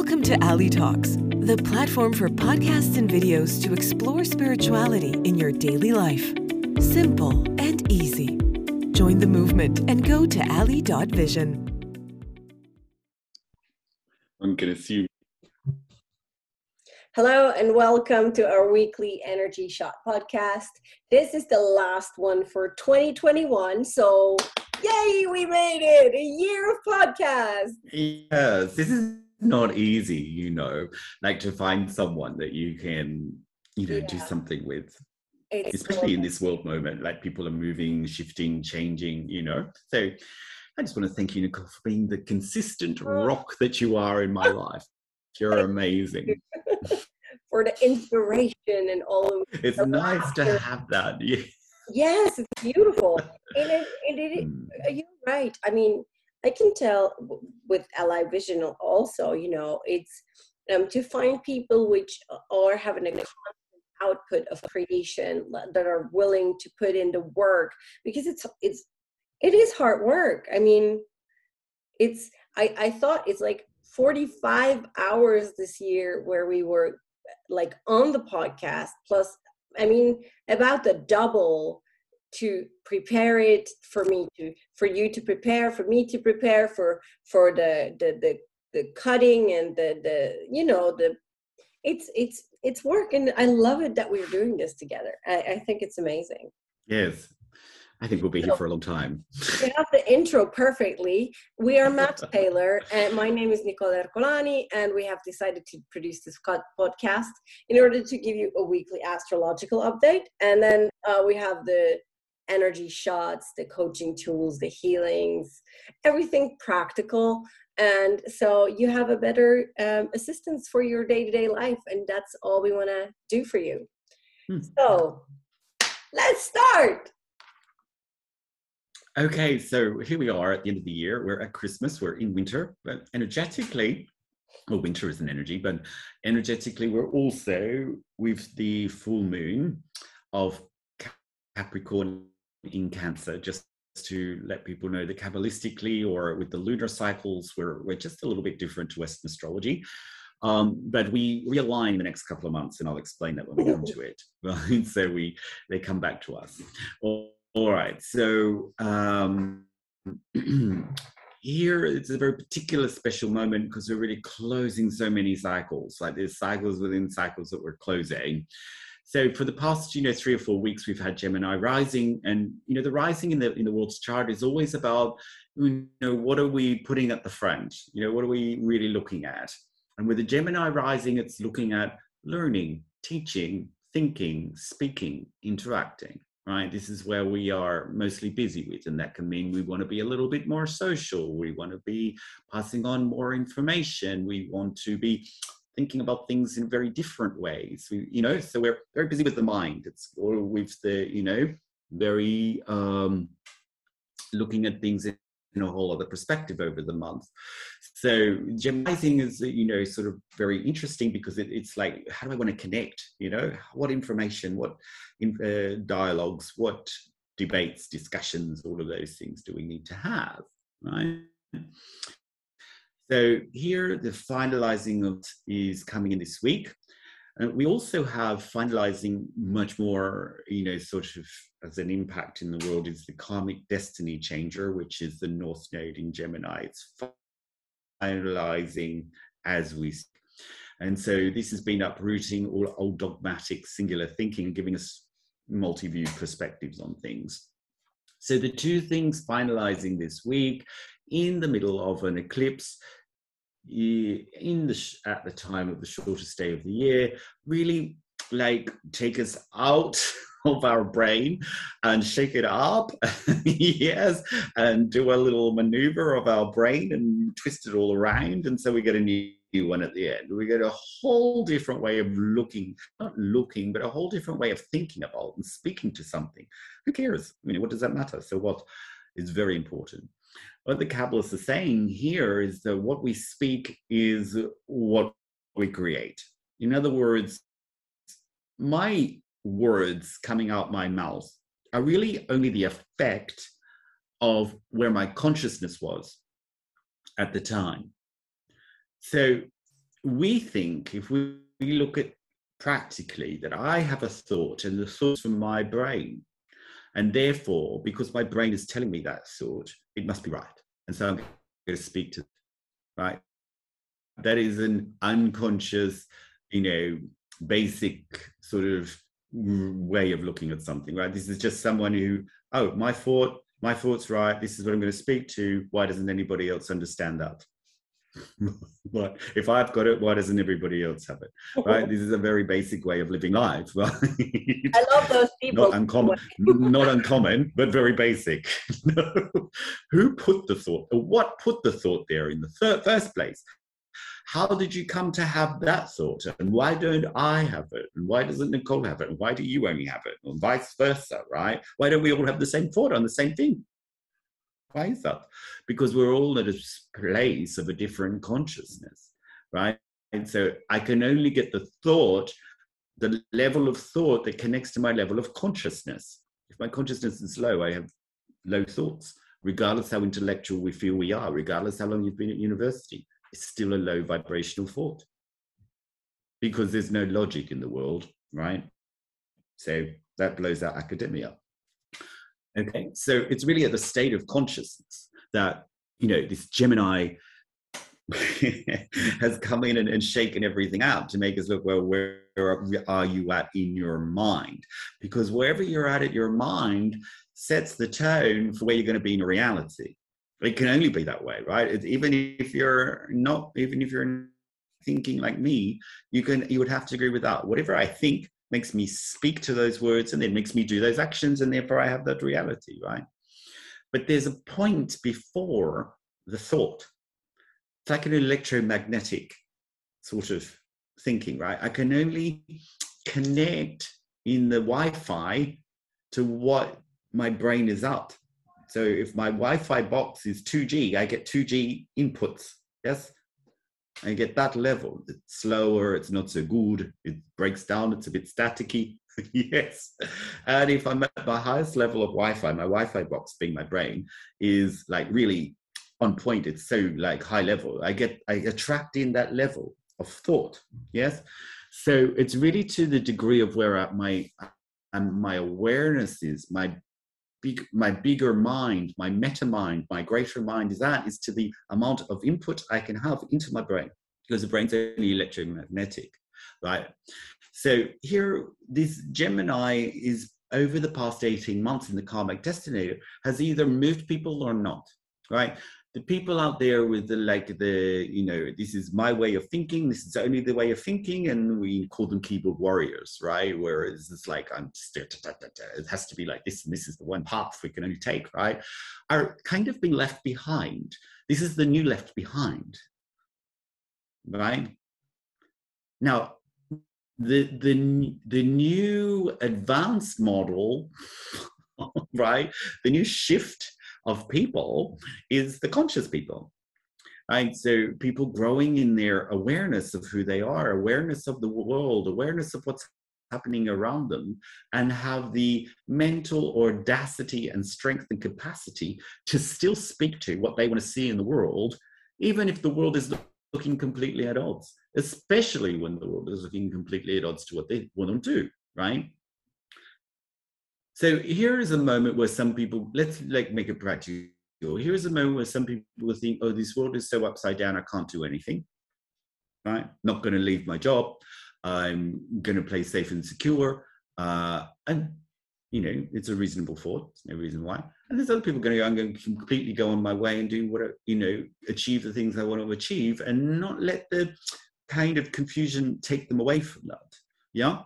Welcome to Ali Talks, the platform for podcasts and videos to explore spirituality in your daily life. Simple and easy. Join the movement and go to ali.vision. I'm going to assume. Hello and welcome to our weekly Energy Shot podcast. This is the last one for 2021. So, yay, we made it! A year of podcast. Yes, this is not easy, you know, like to find someone that you can, you know, yeah. do something with. It's especially in this world moment, like people are moving, shifting, changing, you know. So I just want to thank you, Nicole, for being the consistent oh. rock that you are in my life. You're amazing. for the inspiration and all of It's nice laughter. to have that. Yeah. Yes, it's beautiful. and it, and it, mm. you're right. I mean, I can tell with Ally Vision also, you know, it's um, to find people which are having a output of creation that are willing to put in the work because it's it's it is hard work. I mean, it's I I thought it's like 45 hours this year where we were like on the podcast plus I mean about the double to prepare it for me to for you to prepare for me to prepare for for the the the, the cutting and the the you know the it's it's it's work and i love it that we're doing this together i, I think it's amazing yes I think we'll be here for a long time. You have the intro perfectly. We are Matt Taylor, and my name is Nicole Ercolani, and we have decided to produce this podcast in order to give you a weekly astrological update. And then uh, we have the energy shots, the coaching tools, the healings, everything practical. And so you have a better um, assistance for your day to day life. And that's all we want to do for you. Hmm. So let's start. Okay, so here we are at the end of the year. We're at Christmas, we're in winter, but energetically, well, winter is an energy, but energetically, we're also with the full moon of Capricorn in Cancer, just to let people know that Kabbalistically or with the lunar cycles, we're, we're just a little bit different to Western astrology. Um, but we realign the next couple of months, and I'll explain that when we come to it. So we they come back to us. all, all right. So um, here it's a very particular special moment because we're really closing so many cycles. Like there's cycles within cycles that we're closing. So for the past, you know, three or four weeks, we've had Gemini rising, and you know, the rising in the in the world's chart is always about, you know, what are we putting at the front? You know, what are we really looking at? And with the Gemini rising, it's looking at learning, teaching, thinking, speaking, interacting. Right. This is where we are mostly busy with, and that can mean we want to be a little bit more social. We want to be passing on more information. We want to be thinking about things in very different ways. We, you know, so we're very busy with the mind. It's or with the, you know, very um, looking at things in, in a whole other perspective over the month. So Gemini thing is, you know, sort of very interesting because it, it's like, how do I want to connect? You know, what information, what in, uh, dialogues, what debates, discussions, all of those things do we need to have, right? So here, the finalizing of is coming in this week. Uh, we also have finalizing much more, you know, sort of as an impact in the world is the karmic destiny changer, which is the North Node in Gemini. It's finalizing as we speak. And so this has been uprooting all old dogmatic singular thinking, giving us multi-view perspectives on things. So the two things finalizing this week in the middle of an eclipse in the at the time of the shortest day of the year really like take us out of our brain and shake it up yes and do a little maneuver of our brain and twist it all around and so we get a new one at the end. We get a whole different way of looking not looking but a whole different way of thinking about and speaking to something. Who cares? I mean, what does that matter? So what is very important what the Kabbalists are saying here is that what we speak is what we create. In other words, my words coming out my mouth are really only the effect of where my consciousness was at the time. So we think if we, we look at practically that I have a thought and the thought's from my brain. And therefore, because my brain is telling me that thought, it must be right. And so I'm going to speak to right? That is an unconscious, you know, basic sort of way of looking at something, right? This is just someone who, oh, my thought, my thought's right. This is what I'm going to speak to. Why doesn't anybody else understand that? but if I've got it, why doesn't everybody else have it? Right? this is a very basic way of living life. Right? I love those people. Not uncommon, not uncommon, but very basic. Who put the thought? What put the thought there in the first place? How did you come to have that thought? And why don't I have it? And why doesn't Nicole have it? And why do you only have it? And vice versa, right? Why don't we all have the same thought on the same thing? Why is that? Because we're all at a place of a different consciousness, right? And so I can only get the thought, the level of thought that connects to my level of consciousness. If my consciousness is low, I have low thoughts, regardless how intellectual we feel we are, regardless how long you've been at university. It's still a low vibrational thought because there's no logic in the world, right? So that blows out academia. Okay, so it's really at the state of consciousness that you know this Gemini has come in and, and, shaken everything out to make us look well where are you at in your mind? Because wherever you're at at your mind sets the tone for where you're going to be in reality. It can only be that way right? It's, even if you're not even if you're thinking like me you can you would have to agree with that. Whatever i think makes me speak to those words and then makes me do those actions and therefore i have that reality right? But there's a point before the thought. It's like an electromagnetic sort of thinking right? I can only connect in the wi-fi to what my brain is up. So if my wi-fi box is 2g i get 2g inputs yes and get that level. It's slower, it's not so good, it breaks down, it's a bit staticky. yes. And if I'm at my highest level of Wi Fi, my Wi Fi box being my brain is like really on point. It's so like high level. I get, I attract in that level of thought. Yes. So it's really to the degree of where my, and my awareness is, my big, my bigger mind, my meta mind, my greater mind is that is to the amount of input I can have into my brain because the brain's only electromagnetic, right? So here, this Gemini is over the past 18 months in the karmic destinator has either moved people or not, right? The people out there with the like the you know this is my way of thinking this is only the way of thinking and we call them keyboard warriors right? Whereas it's like i'm just it has to be like this and this is the one path we can only take right? Are kind of being left behind. This is the new left behind right? Now the the the new advanced model right? The new shift of people is the conscious people right? So people growing in their awareness of who they are awareness of the world awareness of what's happening around them and have the mental audacity and strength and capacity to still speak to what they want to see in the world even if the world is looking completely at odds especially when the world is looking completely at odds to what they want to do right so here is a moment where some people, let's like make it practical. Here's a moment where some people think, oh, this world is so upside down, I can't do anything. Right? Not going to leave my job. I'm going to play safe and secure. Uh, and, you know, it's a reasonable thought. There's no reason why. And there's other people going to go, I'm going to completely go on my way and do what, you know, achieve the things I want to achieve and not let the kind of confusion take them away from that. Yeah.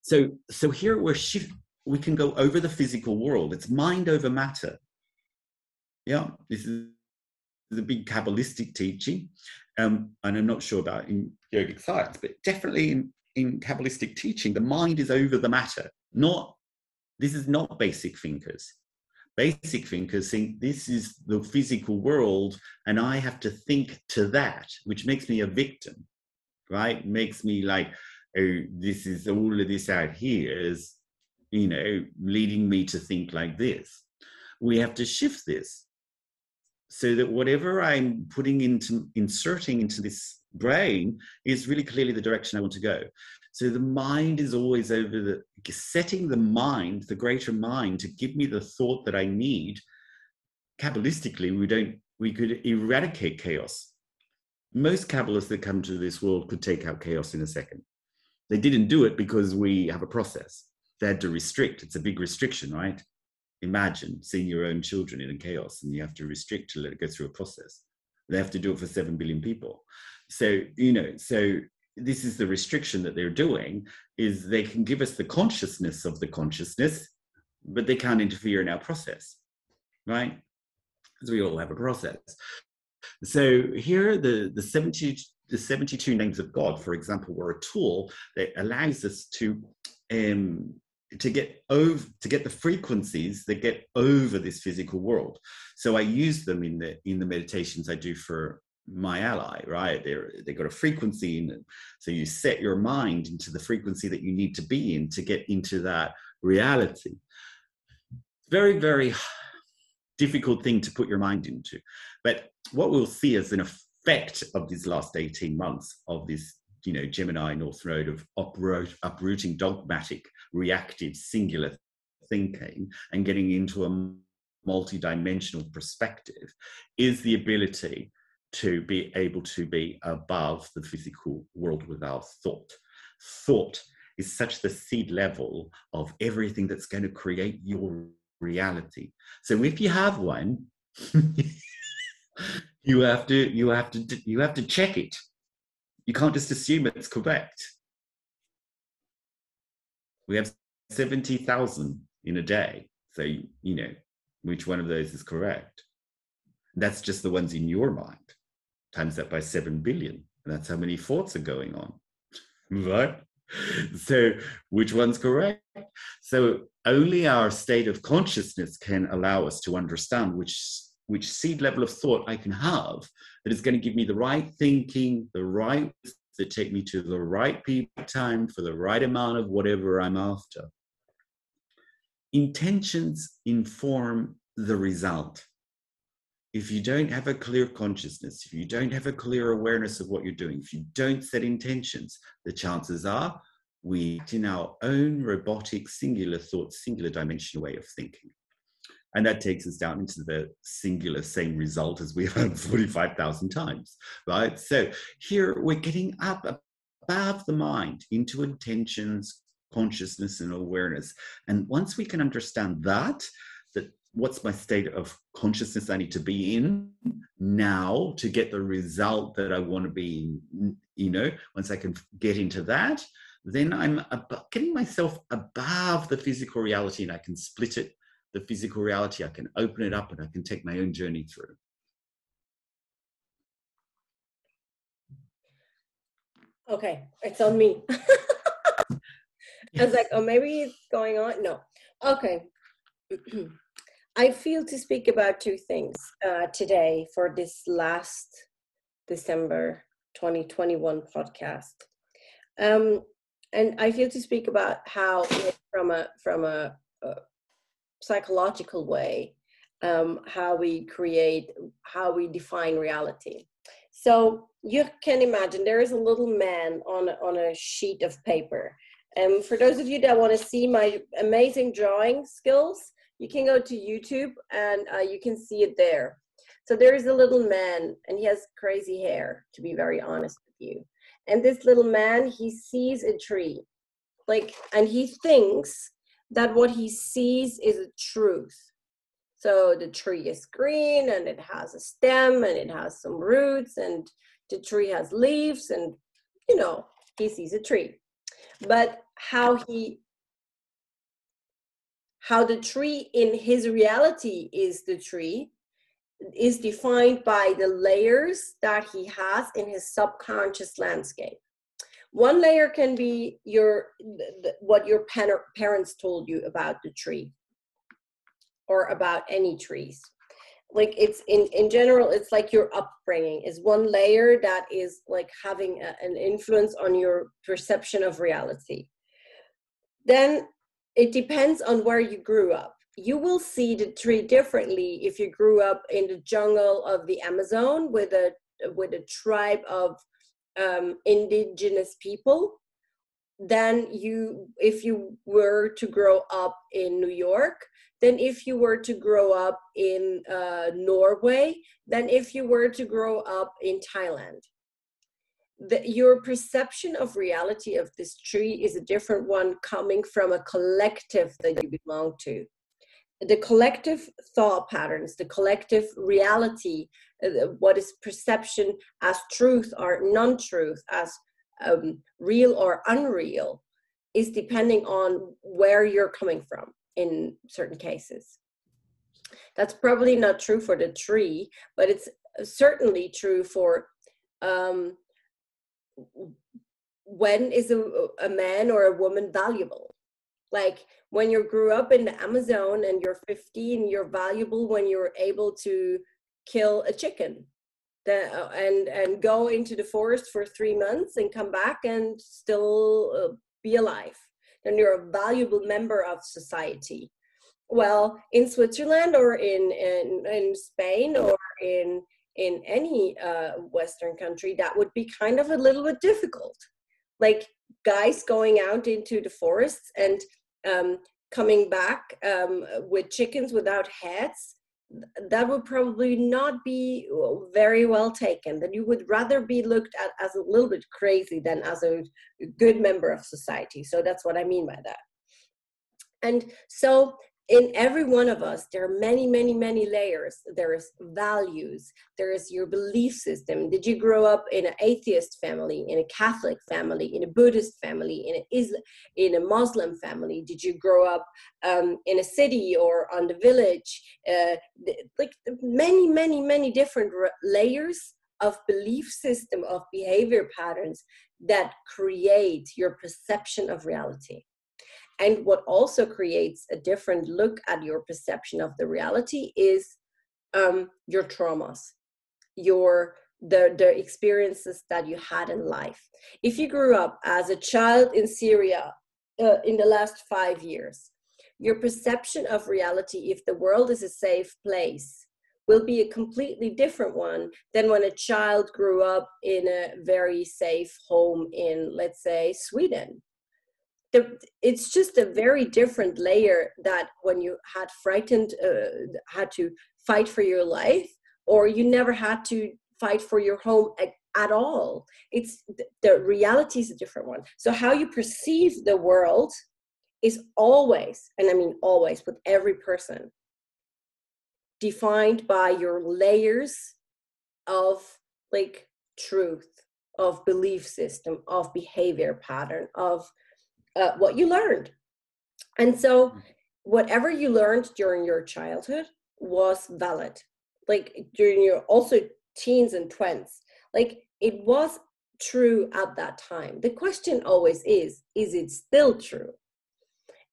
So, so here we're shift, we can go over the physical world. It's mind over matter. Yeah, this is the big Kabbalistic teaching. Um, and I'm not sure about in yogic science, but definitely in, in Kabbalistic teaching, the mind is over the matter. Not this is not basic thinkers. Basic thinkers think this is the physical world, and I have to think to that, which makes me a victim, right? Makes me like, oh, this is all of this out here is you know, leading me to think like this. We have to shift this so that whatever I'm putting into, inserting into this brain is really clearly the direction I want to go. So the mind is always over the setting the mind, the greater mind, to give me the thought that I need. Kabbalistically, we don't we could eradicate chaos. Most Kabbalists that come to this world could take out chaos in a second. They didn't do it because we have a process. They had to restrict. It's a big restriction, right? Imagine seeing your own children in a chaos and you have to restrict to let it go through a process. They have to do it for 7 billion people. So, you know, so this is the restriction that they're doing is they can give us the consciousness of the consciousness, but they can't interfere in our process, right? Because we all have a process. So here, the, the 70, the 72 names of God, for example, were a tool that allows us to um, to get over to get the frequencies that get over this physical world. So I use them in the in the meditations I do for my ally, right? They're they got a frequency in it. So you set your mind into the frequency that you need to be in to get into that reality. Very, very difficult thing to put your mind into. But what we'll see as an effect of these last 18 months of this, you know, Gemini North Node of uproot, uprooting dogmatic, reactive, singular thinking and getting into a multi-dimensional perspective is the ability to be able to be above the physical world without thought. Thought is such the seed level of everything that's going to create your reality. So if you have one, you have to you have to you have to check it. You can't just assume it's correct. We have 70,000 in a day. So you know which one of those is correct. That's just the ones in your mind. Times that by 7 billion. And that's how many thoughts are going on. Right? so which one's correct so only our state of consciousness can allow us to understand which which seed level of thought i can have that is going to give me the right thinking the right that take me to the right people time for the right amount of whatever i'm after intentions inform the result if you don't have a clear consciousness, if you don't have a clear awareness of what you're doing, if you don't set intentions, the chances are we act in our own robotic, singular thought, singular dimensional way of thinking. And that takes us down into the singular same result as we have 45,000 times, right? So here we're getting up above the mind into intentions, consciousness, and awareness. And once we can understand that, that, what's my state of consciousness I need to be in now to get the result that I want to be in, you know, once I can get into that, then I'm ab- getting myself above the physical reality and I can split it, the physical reality, I can open it up and I can take my own journey through. Okay, it's on me. I was like, oh, maybe it's going on. No. Okay. I feel to speak about two things uh, today for this last December 2021 podcast. Um, and I feel to speak about how, from a from a, a psychological way, um, how we create, how we define reality. So you can imagine there is a little man on on a sheet of paper. And for those of you that want to see my amazing drawing skills, you can go to YouTube and uh, you can see it there. So there is a little man and he has crazy hair, to be very honest with you. And this little man, he sees a tree, like, and he thinks that what he sees is a truth. So the tree is green and it has a stem and it has some roots and the tree has leaves and, you know, he sees a tree. But how he how the tree in his reality is the tree is defined by the layers that he has in his subconscious landscape one layer can be your what your parents told you about the tree or about any trees like it's in in general it's like your upbringing is one layer that is like having a, an influence on your perception of reality then it depends on where you grew up. You will see the tree differently if you grew up in the jungle of the Amazon with a with a tribe of um, indigenous people than you if you were to grow up in New York, than if you were to grow up in uh, Norway, than if you were to grow up in Thailand. The, your perception of reality of this tree is a different one coming from a collective that you belong to the collective thought patterns, the collective reality, what is perception as truth or non truth, as um, real or unreal, is depending on where you're coming from in certain cases. That's probably not true for the tree, but it's certainly true for um, when is a, a man or a woman valuable? Like when you grew up in the Amazon and you're 15, you're valuable when you're able to kill a chicken the, uh, and and go into the forest for three months and come back and still uh, be alive. Then you're a valuable member of society. Well, in Switzerland or in in, in Spain or in in any uh, Western country, that would be kind of a little bit difficult. Like guys going out into the forests and um, coming back um, with chickens without heads, that would probably not be uh, very well taken. That you would rather be looked at as a little bit crazy than as a good member of society. So that's what I mean by that. And so in every one of us there are many many many layers. There is values. There is your belief system. Did you grow up in an atheist family in a catholic family in a buddhist family in a Islam, in a muslim family? Did you grow up um, in a city or on the village? Uh, like many many many different layers of belief system of behavior patterns that create your perception of reality and what also creates a different look at your perception of the reality is um, your traumas, your the the experiences that you had in life. If you grew up as a child in Syria uh, in the last five years, your perception of reality, if the world is a safe place, will be a completely different one than when a child grew up in a very safe home in, let's say, Sweden the, it's just a very different layer that when you had frightened uh, had to fight for your life or you never had to fight for your home at, at all. It's the reality is a different one. So how you perceive the world is always and i mean always with every person defined by your layers of like truth of belief system of behavior pattern of uh, what you learned. And so, mm. whatever you learned during your childhood was valid. Like during your also teens and twins, like it was true at that time. The question always is is it still true?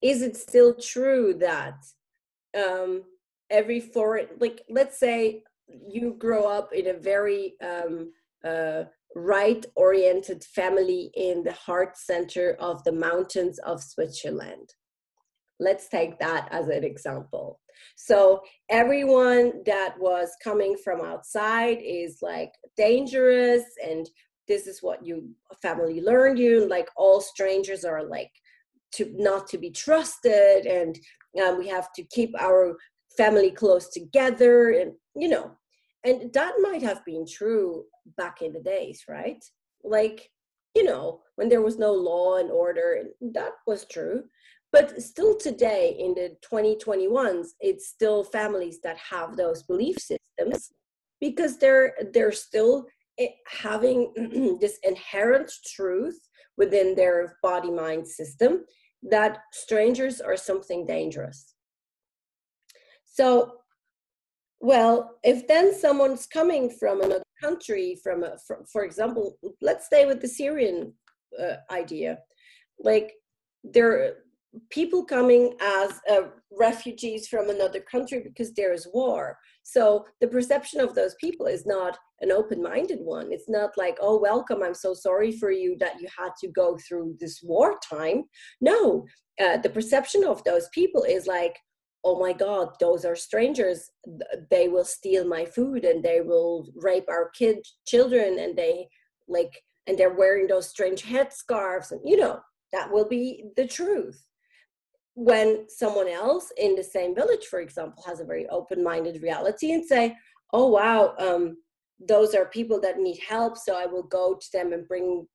Is it still true that um, every foreign, like let's say you grow up in a very um, uh, right oriented family in the heart center of the mountains of Switzerland. Let's take that as an example. So, everyone that was coming from outside is like dangerous, and this is what you family learned you. Like, all strangers are like to not to be trusted, and um, we have to keep our family close together, and you know, and that might have been true back in the days right? Like you know when there was no law and order that was true. But still today in the 2021s it's still families that have those belief systems because they're they're still eh, having this inherent truth within their body mind system that strangers are something dangerous. So well, if then someone's coming from another country, from, a, from for example, let's stay with the Syrian uh, idea, like there are people coming as uh, refugees from another country because there is war. So the perception of those people is not an open-minded one. It's not like, oh, welcome. I'm so sorry for you that you had to go through this wartime. No, uh, the perception of those people is like, oh my god those are strangers. They will steal my food and they will rape our kid children and they like and they're wearing those strange headscarves and you know that will be the truth. When someone else in the same village for example has a very open-minded reality and say oh wow um, those are people that need help so i will go to them and bring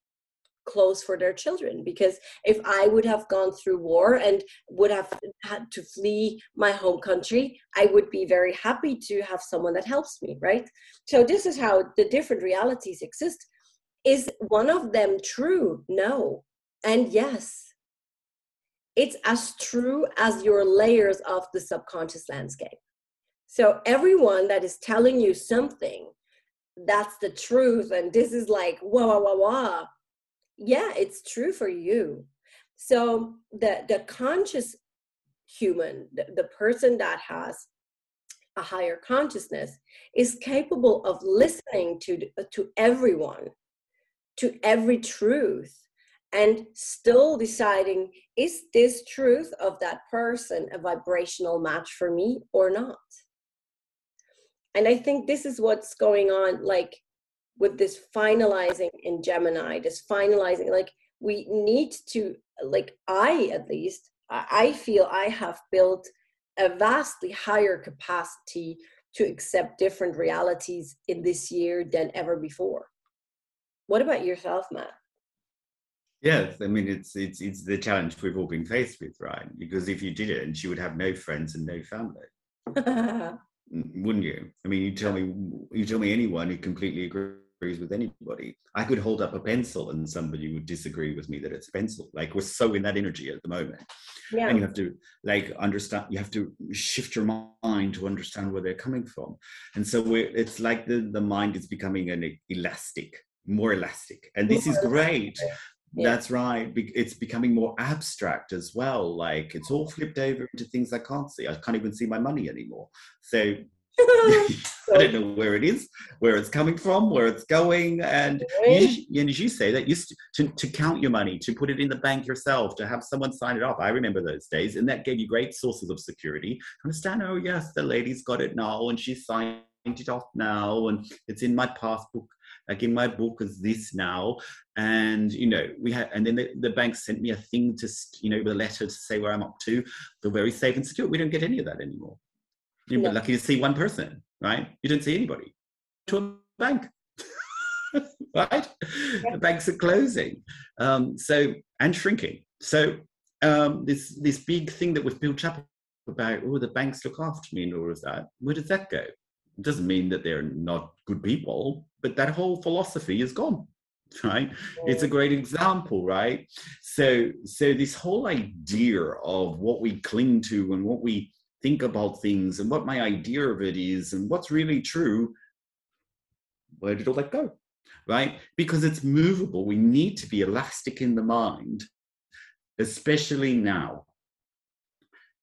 clothes for their children because if i would have gone through war and would have had to flee my home country i would be very happy to have someone that helps me right? So this is how the different realities exist. Is one of them true? No. And yes. It's as true as your layers of the subconscious landscape. So everyone that is telling you something that's the truth and this is like wah wah wah wah yeah it's true for you. So the the conscious human the, the person that has a higher consciousness is capable of listening to uh, to everyone to every truth and still deciding is this truth of that person a vibrational match for me or not? And i think this is what's going on like with this finalizing in Gemini, this finalizing, like we need to, like I at least, I feel I have built a vastly higher capacity to accept different realities in this year than ever before. What about yourself, Matt? Yes, I mean it's it's it's the challenge we've all been faced with, right? Because if you didn't, she would have no friends and no family, mm, wouldn't you? I mean, you tell me you tell me anyone who completely agrees with anybody. I could hold up a pencil and somebody would disagree with me that it's a pencil. Like we're so in that energy at the moment. Yeah. And you have to like understand, you have to shift your mind to understand where they're coming from. And so we're, it's like the, the mind is becoming an elastic, more elastic. And this is great. Yeah. That's right. It's becoming more abstract as well. Like it's all flipped over into things I can't see. I can't even see my money anymore. So I don't know where it is, where it's coming from, where it's going, and you, and as you say, that used to, to, to count your money, to put it in the bank yourself, to have someone sign it off. I remember those days, and that gave you great sources of security. Understand? Oh yes, the lady's got it now, and she signed it off now, and it's in my passbook like in my book is this now and you know we had and then the, the, bank sent me a thing to you know with a letter to say where i'm up to feel very safe and secure we don't get any of that anymore you're no. lucky to see one person, right? You didn't see anybody. To a bank, right? Yeah. The banks are closing, um, so and shrinking. So um, this this big thing that we've built up about, oh, the banks look after me and all of that. Where does that go? It doesn't mean that they're not good people, but that whole philosophy is gone right it's a great example right so so this whole idea of what we cling to and what we think about things and what my idea of it is and what's really true, where did all that go? Right? Because it's movable. We need to be elastic in the mind, especially now.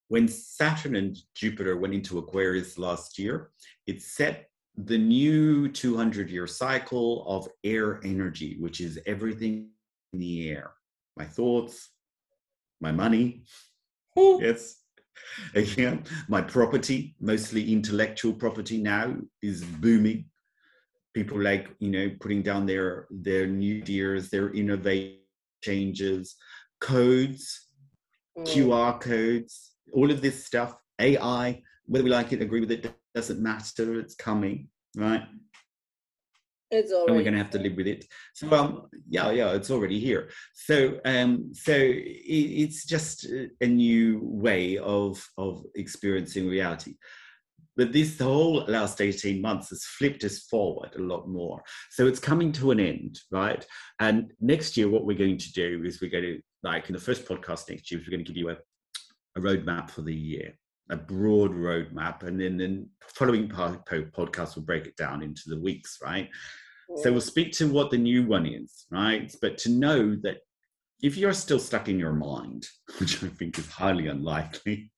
When Saturn and Jupiter went into Aquarius last year, it set the new 200 year cycle of air energy, which is everything in the air. My thoughts, my money, yes, Again, my property, mostly intellectual property now, is booming. People like, you know, putting down their their new ideas, their innovation changes, codes, mm. QR codes, all of this stuff, AI, whether we like it, agree with it, doesn't matter, it's coming, right? It's already and we're going to have to live with it. So um, yeah, yeah, it's already here. So um, so it, it's just a new way of of experiencing reality. But this whole last 18 months has flipped us forward a lot more. So it's coming to an end, right? And next year, what we're going to do is we're going to, like in the first podcast next year, we're going to give you a, a roadmap for the year a broad roadmap, and then the following podcast will break it down into the weeks, right? So we'll speak to what the new one is, right? But to know that if you're still stuck in your mind, which I think is highly unlikely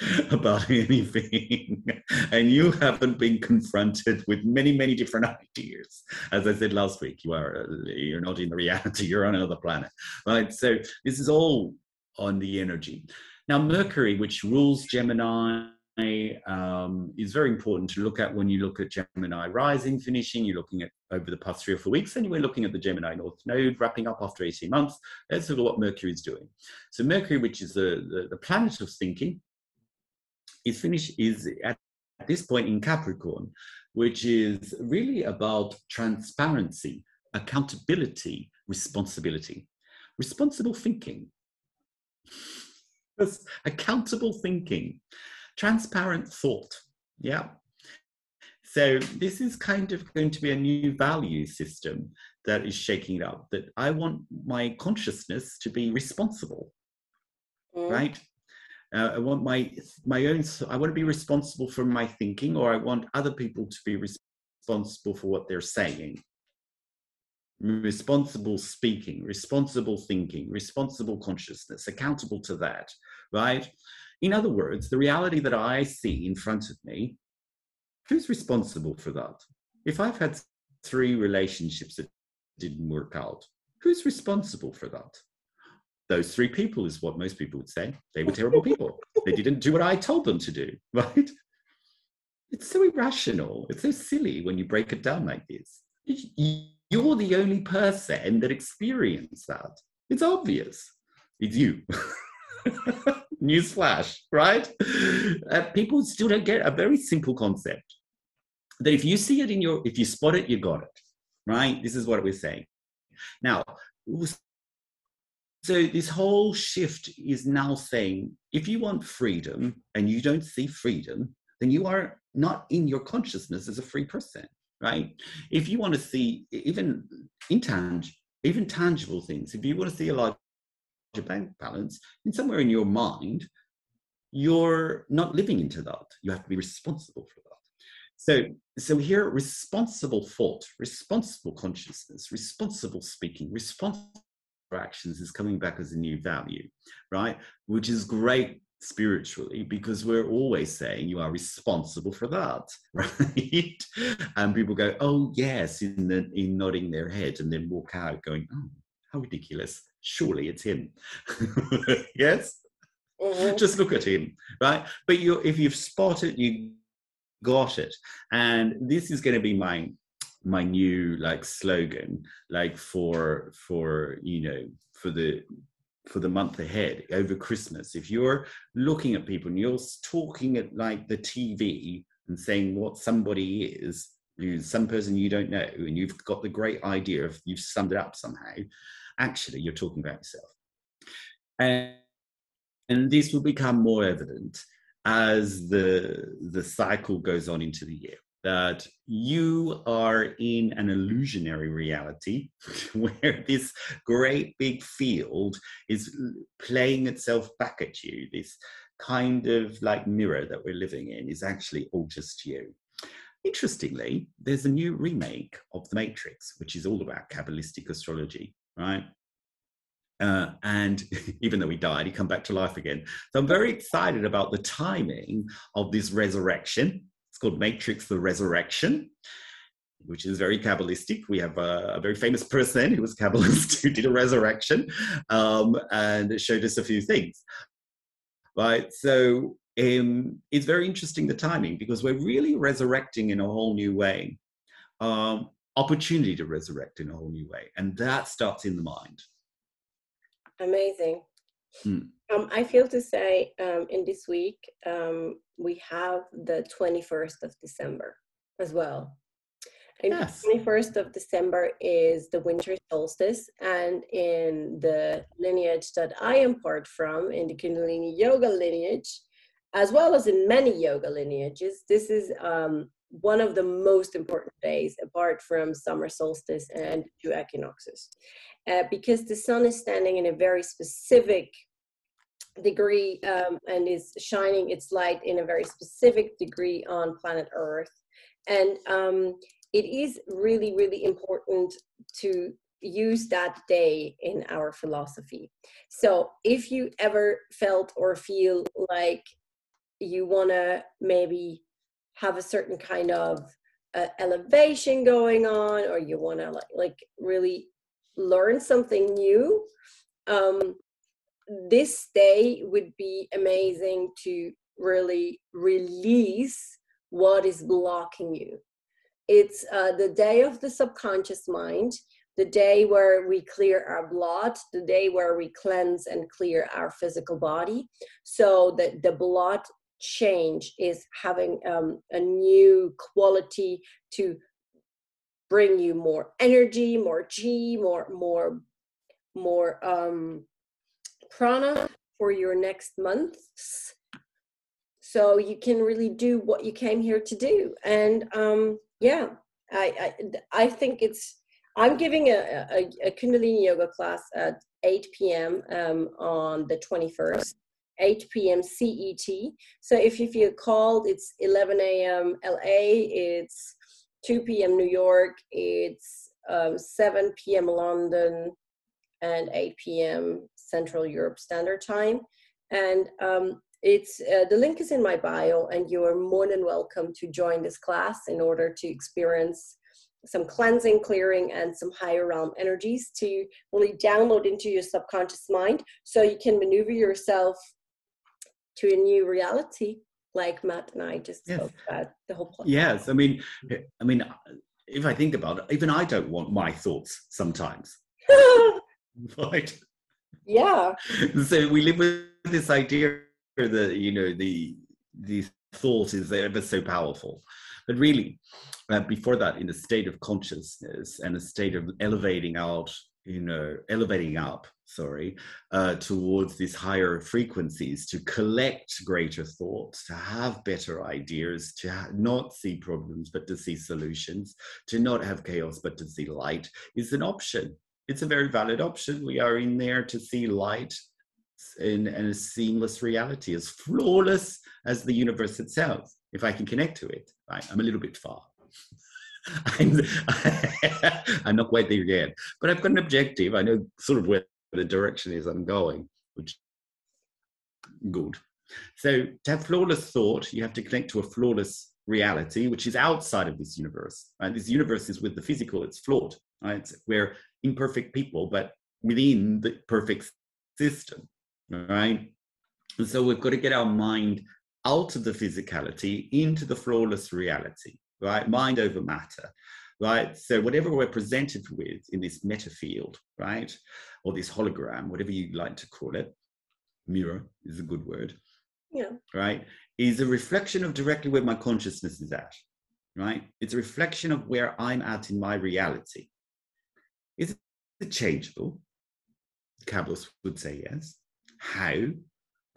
about anything, and you haven't been confronted with many, many different ideas, as I said last week, you are you're not in the reality, you're on another planet, right? So this is all on the energy. Now, Mercury, which rules Gemini um, is very important to look at when you look at Gemini rising finishing. You're looking at over the past three or four weeks, and we're looking at the Gemini North Node wrapping up after 18 months. Let's look at what Mercury is doing. So Mercury, which is the, the, the planet of thinking, is finished is at this point in Capricorn, which is really about transparency, accountability, responsibility, responsible thinking. Accountable thinking transparent thought. Yeah. So this is kind of going to be a new value system that is shaking it up. That I want my consciousness to be responsible, mm. right? Uh, I want my my own. I want to be responsible for my thinking, or I want other people to be responsible for what they're saying. Responsible speaking, responsible thinking, responsible consciousness, accountable to that, right? In other words, the reality that I see in front of me, who's responsible for that? If I've had three relationships that didn't work out, who's responsible for that? Those three people is what most people would say. They were terrible people. they didn't do what I told them to do, right? It's so irrational. It's so silly when you break it down like this. You're the only person that experienced that. It's obvious. It's you. Newsflash, right? Uh, people still don't get a very simple concept that if you see it in your, if you spot it, you got it, right? This is what we're saying. Now, so this whole shift is now saying if you want freedom and you don't see freedom, then you are not in your consciousness as a free person, right? If you want to see even intangible, even tangible things, if you want to see a your bank balance, and somewhere in your mind, you're not living into that. You have to be responsible for that. So, so here, responsible thought, responsible consciousness, responsible speaking, responsible actions is coming back as a new value, right? Which is great spiritually because we're always saying you are responsible for that right and people go oh yes in the in nodding their head and then walk out going oh how ridiculous surely it's him. yes? Mm-hmm. Just look at him, right? But you if you've spotted, you got it. And this is going to be my my new like slogan like for for you know for the for the month ahead over christmas if you're looking at people and you're talking at like the tv and saying what somebody is you some person you don't know and you've got the great idea of you've summed it up somehow actually you're talking about yourself. And, and this will become more evident as the, the cycle goes on into the year that you are in an illusionary reality where this great big field is playing itself back at you. This kind of like mirror that we're living in is actually all just you. Interestingly, there's a new remake of The Matrix, which is all about Kabbalistic astrology right? Uh, and even though he died, he come back to life again. So I'm very excited about the timing of this resurrection. It's called Matrix: The Resurrection, which is very Kabbalistic. We have a, a very famous person who was Kabbalist who did a resurrection um, and showed us a few things. Right, so um, it's very interesting the timing because we're really resurrecting in a whole new way. Um, opportunity to resurrect in a whole new way. And that starts in the mind. Amazing. Hmm. Um, I feel to say um, in this week, um, we have the 21st of December as well. And yes. the 21st of December is the winter solstice, and in the lineage that I am part from, in the Kundalini Yoga lineage, as well as in many yoga lineages, this is um, one of the most important days apart from summer solstice and two equinoxes uh, because the sun is standing in a very specific degree um, and is shining its light in a very specific degree on planet earth. And um, it is really really important to use that day in our philosophy. So if you ever felt or feel like you want to maybe have a certain kind of uh, elevation going on or you want to like, like really learn something new um, this day would be amazing to really release what is blocking you. It's uh, the day of the subconscious mind, the day where we clear our blood, the day where we cleanse and clear our physical body. So that the blood change is having um, a new quality to bring you more energy, more chi, more more more um, prana for your next months. So you can really do what you came here to do. And um, yeah, I, I I think it's. I'm giving a, a, a Kundalini yoga class at 8 p.m. Um, on the 21st 8 p.m. CET. So if you feel called, it's 11 a.m. LA, it's 2 p.m. New York, it's um, 7 p.m. London, and 8 p.m. Central Europe Standard Time. And um, it's uh, the link is in my bio, and you are more than welcome to join this class in order to experience some cleansing, clearing, and some higher realm energies to really download into your subconscious mind so you can maneuver yourself to a new reality like matt and i just yes. spoke about the whole yes i mean i mean if i think about it even i don't want my thoughts sometimes right yeah. So we live with this idea that you know the the thought is ever so powerful. But really uh, before that in a state of consciousness and a state of elevating out you know elevating up sorry uh, towards these higher frequencies to collect greater thoughts to have better ideas to ha- not see problems but to see solutions to not have chaos but to see light is an option it's a very valid option we are in there to see light in, in a seamless reality as flawless as the universe itself if i can connect to it right i'm a little bit far I'm, I'm not quite there yet, but I've got an objective. I know sort of where the direction is I'm going, which good. So to have flawless thought, you have to connect to a flawless reality, which is outside of this universe. Right? This universe is with the physical; it's flawed. Right? We're imperfect people, but within the perfect system. Right? And so we've got to get our mind out of the physicality into the flawless reality right? Mind over matter, right? So whatever we're presented with in this meta field, right? Or this hologram, whatever you like to call it, mirror is a good word. Yeah. Right? Is a reflection of directly where my consciousness is at, right? It's a reflection of where I'm at in my reality. Is it changeable? Kabbalists would say yes. How?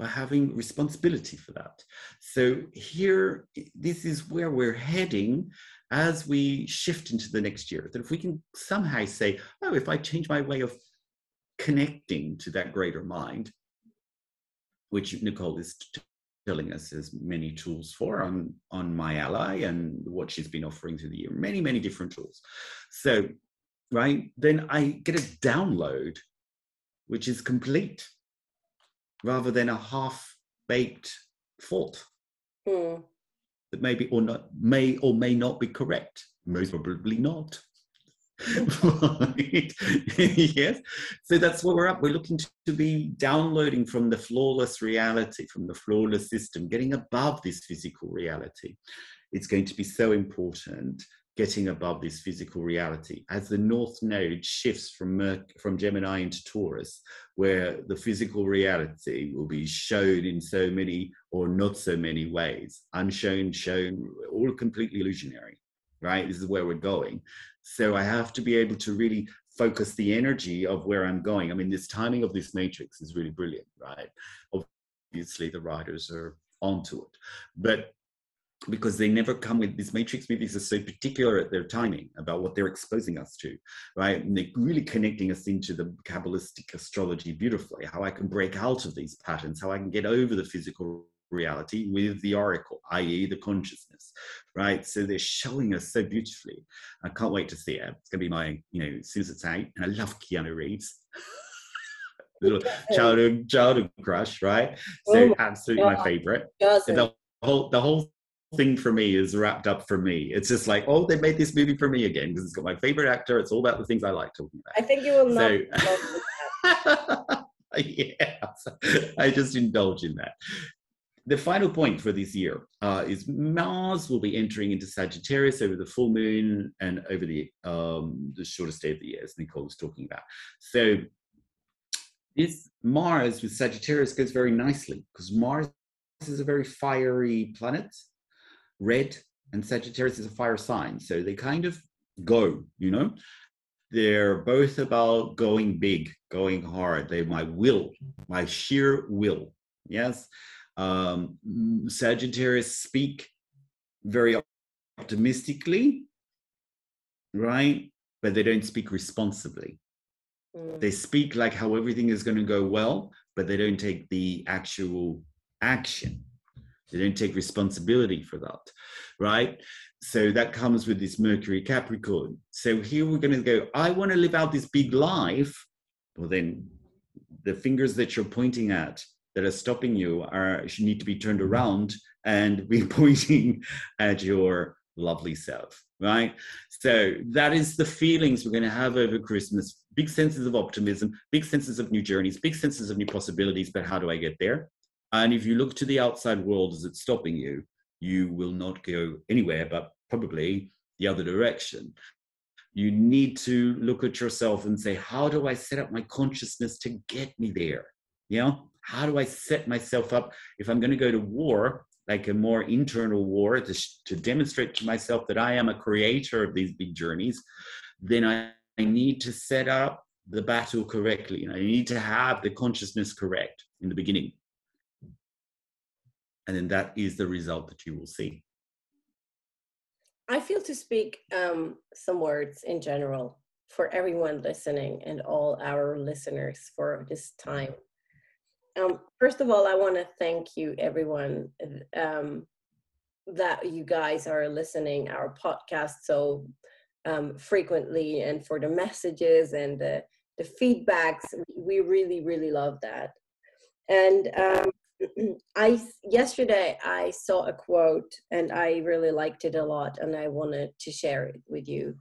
by having responsibility for that. So here, this is where we're heading as we shift into the next year. That if we can somehow say, oh, if I change my way of connecting to that greater mind, which Nicole is telling us there's many tools for on on my ally and what she's been offering through the year many many different tools so right then i get a download which is complete rather than a half-baked thought mm. that maybe or not may or may not be correct. Most probably not. Right. yes. So that's where we're up. We're looking to be downloading from the flawless reality, from the flawless system, getting above this physical reality. It's going to be so important getting above this physical reality as the north node shifts from Merc- from Gemini into Taurus, where the physical reality will be shown in so many or not so many ways, unshown, shown, all completely illusionary. Right, this is where we're going. So I have to be able to really focus the energy of where I'm going. I mean, this timing of this matrix is really brilliant, right? Obviously, the writers are onto it, but because they never come with these matrix movies are so particular at their timing about what they're exposing us to right? And they're really connecting us into the kabbalistic astrology beautifully how i can break out of these patterns how i can get over the physical reality with the oracle i.e the consciousness right? So they're showing us so beautifully. I can't wait to see it. It's going to be my you know as soon as it's out and i love keanu reeves. Little childhood childhood crush right? So oh absolutely God. my favorite the whole the whole thing for me is wrapped up for me. It's just like, oh, they made this movie for me again because it's got my favorite actor. It's all about the things I like talking about. I think you will so, not. yeah, I just indulge in that. the final point for this year uh, is Mars will be entering into Sagittarius over the full moon and over the um, the shortest day of the year, as Nicole was talking about. So this Mars with Sagittarius goes very nicely because Mars is a very fiery planet, red, and Sagittarius is a fire sign. So they kind of go, you know. They're both about going big, going hard. They my will, my sheer will. Yes um, Sagittarius speak very optimistically, right? But they don't speak responsibly. Mm. They speak like how everything is going to go well, but they don't take the actual action. They don't take responsibility for that, right? So that comes with this Mercury Capricorn. So here we're going to go, I want to live out this big life. Well, then the fingers that you're pointing at that are stopping you are need to be turned around and be pointing at your lovely self right so that is the feelings we're going to have over christmas big senses of optimism big senses of new journeys big senses of new possibilities but how do i get there and if you look to the outside world as it's stopping you you will not go anywhere but probably the other direction you need to look at yourself and say how do i set up my consciousness to get me there you know how do I set myself up if I'm going to go to war, like a more internal war, to, to demonstrate to myself that I am a creator of these big journeys? Then I, I need to set up the battle correctly. I need to have the consciousness correct in the beginning. And then that is the result that you will see. I feel to speak um, some words in general for everyone listening and all our listeners for this time um, first of all, I want to thank you, everyone, um, that you guys are listening our podcast so um, frequently, and for the messages and the the feedbacks. We really, really love that. And um, I yesterday I saw a quote, and I really liked it a lot, and I wanted to share it with you.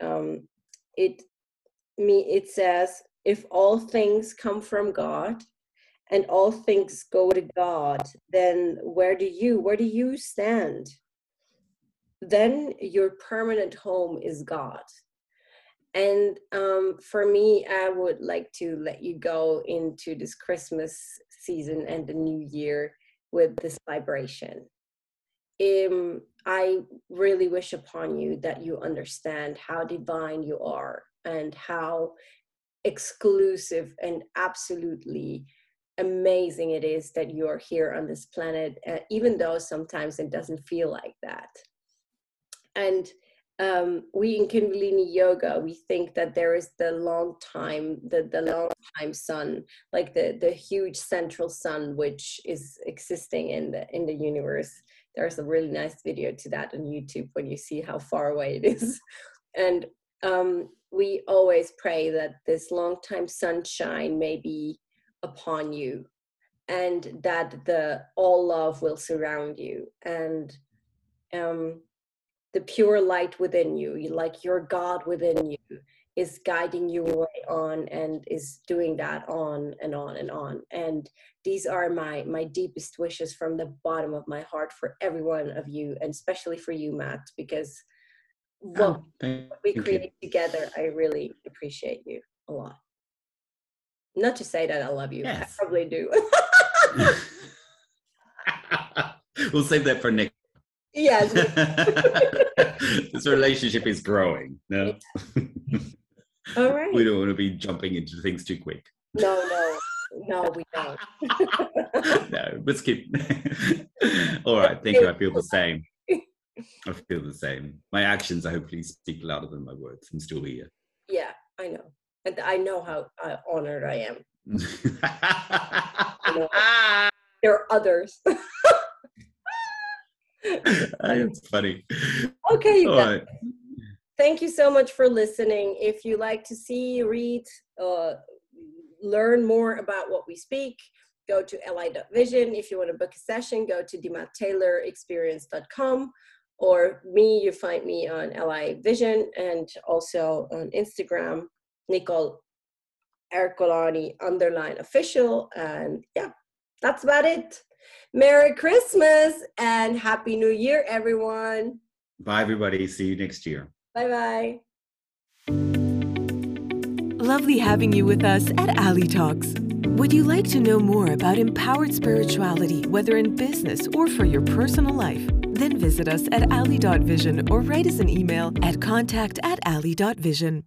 Um, it me it says, "If all things come from God." and all things go to God, then where do you where do you stand? Then your permanent home is God. And um, for me, I would like to let you go into this Christmas season and the new year with this vibration. Um, I really wish upon you that you understand how divine you are and how exclusive and absolutely amazing it is that you're here on this planet, uh, even though sometimes it doesn't feel like that. And um, we in Kundalini Yoga, we think that there is the long time, the, the long time sun, like the, the huge central sun, which is existing in the, in the universe. There's a really nice video to that on YouTube when you see how far away it is. And um, we always pray that this long time sunshine may be upon you and that the all love will surround you and um, the pure light within you like your god within you is guiding you way on and is doing that on and on and on and these are my my deepest wishes from the bottom of my heart for every one of you and especially for you matt because oh, what oh, we create you. together i really appreciate you a lot not to say that I love you. Yes. I probably do. we'll save that for Nick. Yes. this relationship is growing. No. All right. We don't want to be jumping into things too quick. No, no. No, we don't. no, let's keep. All right. Thank you. I feel the same. I feel the same. My actions, I hopefully speak louder than my words. I'm still here. Yeah, I know and I know how uh, honored I am. you know, there are others. It's funny. Okay, you guys. Right. Thank you so much for listening. If you like to see, read, uh, learn more about what we speak, go to li.vision. If you want to book a session, go to demattaylorexperience.com or me, you find me on li vision and also on Instagram Nicole Ercolani underline official. And yeah, that's about it. Merry Christmas and Happy New Year, everyone. Bye, everybody. See you next year. Bye bye. Lovely having you with us at Ali Talks. Would you like to know more about empowered spirituality, whether in business or for your personal life? Then visit us at ali.vision or write us an email at contact at ali.vision.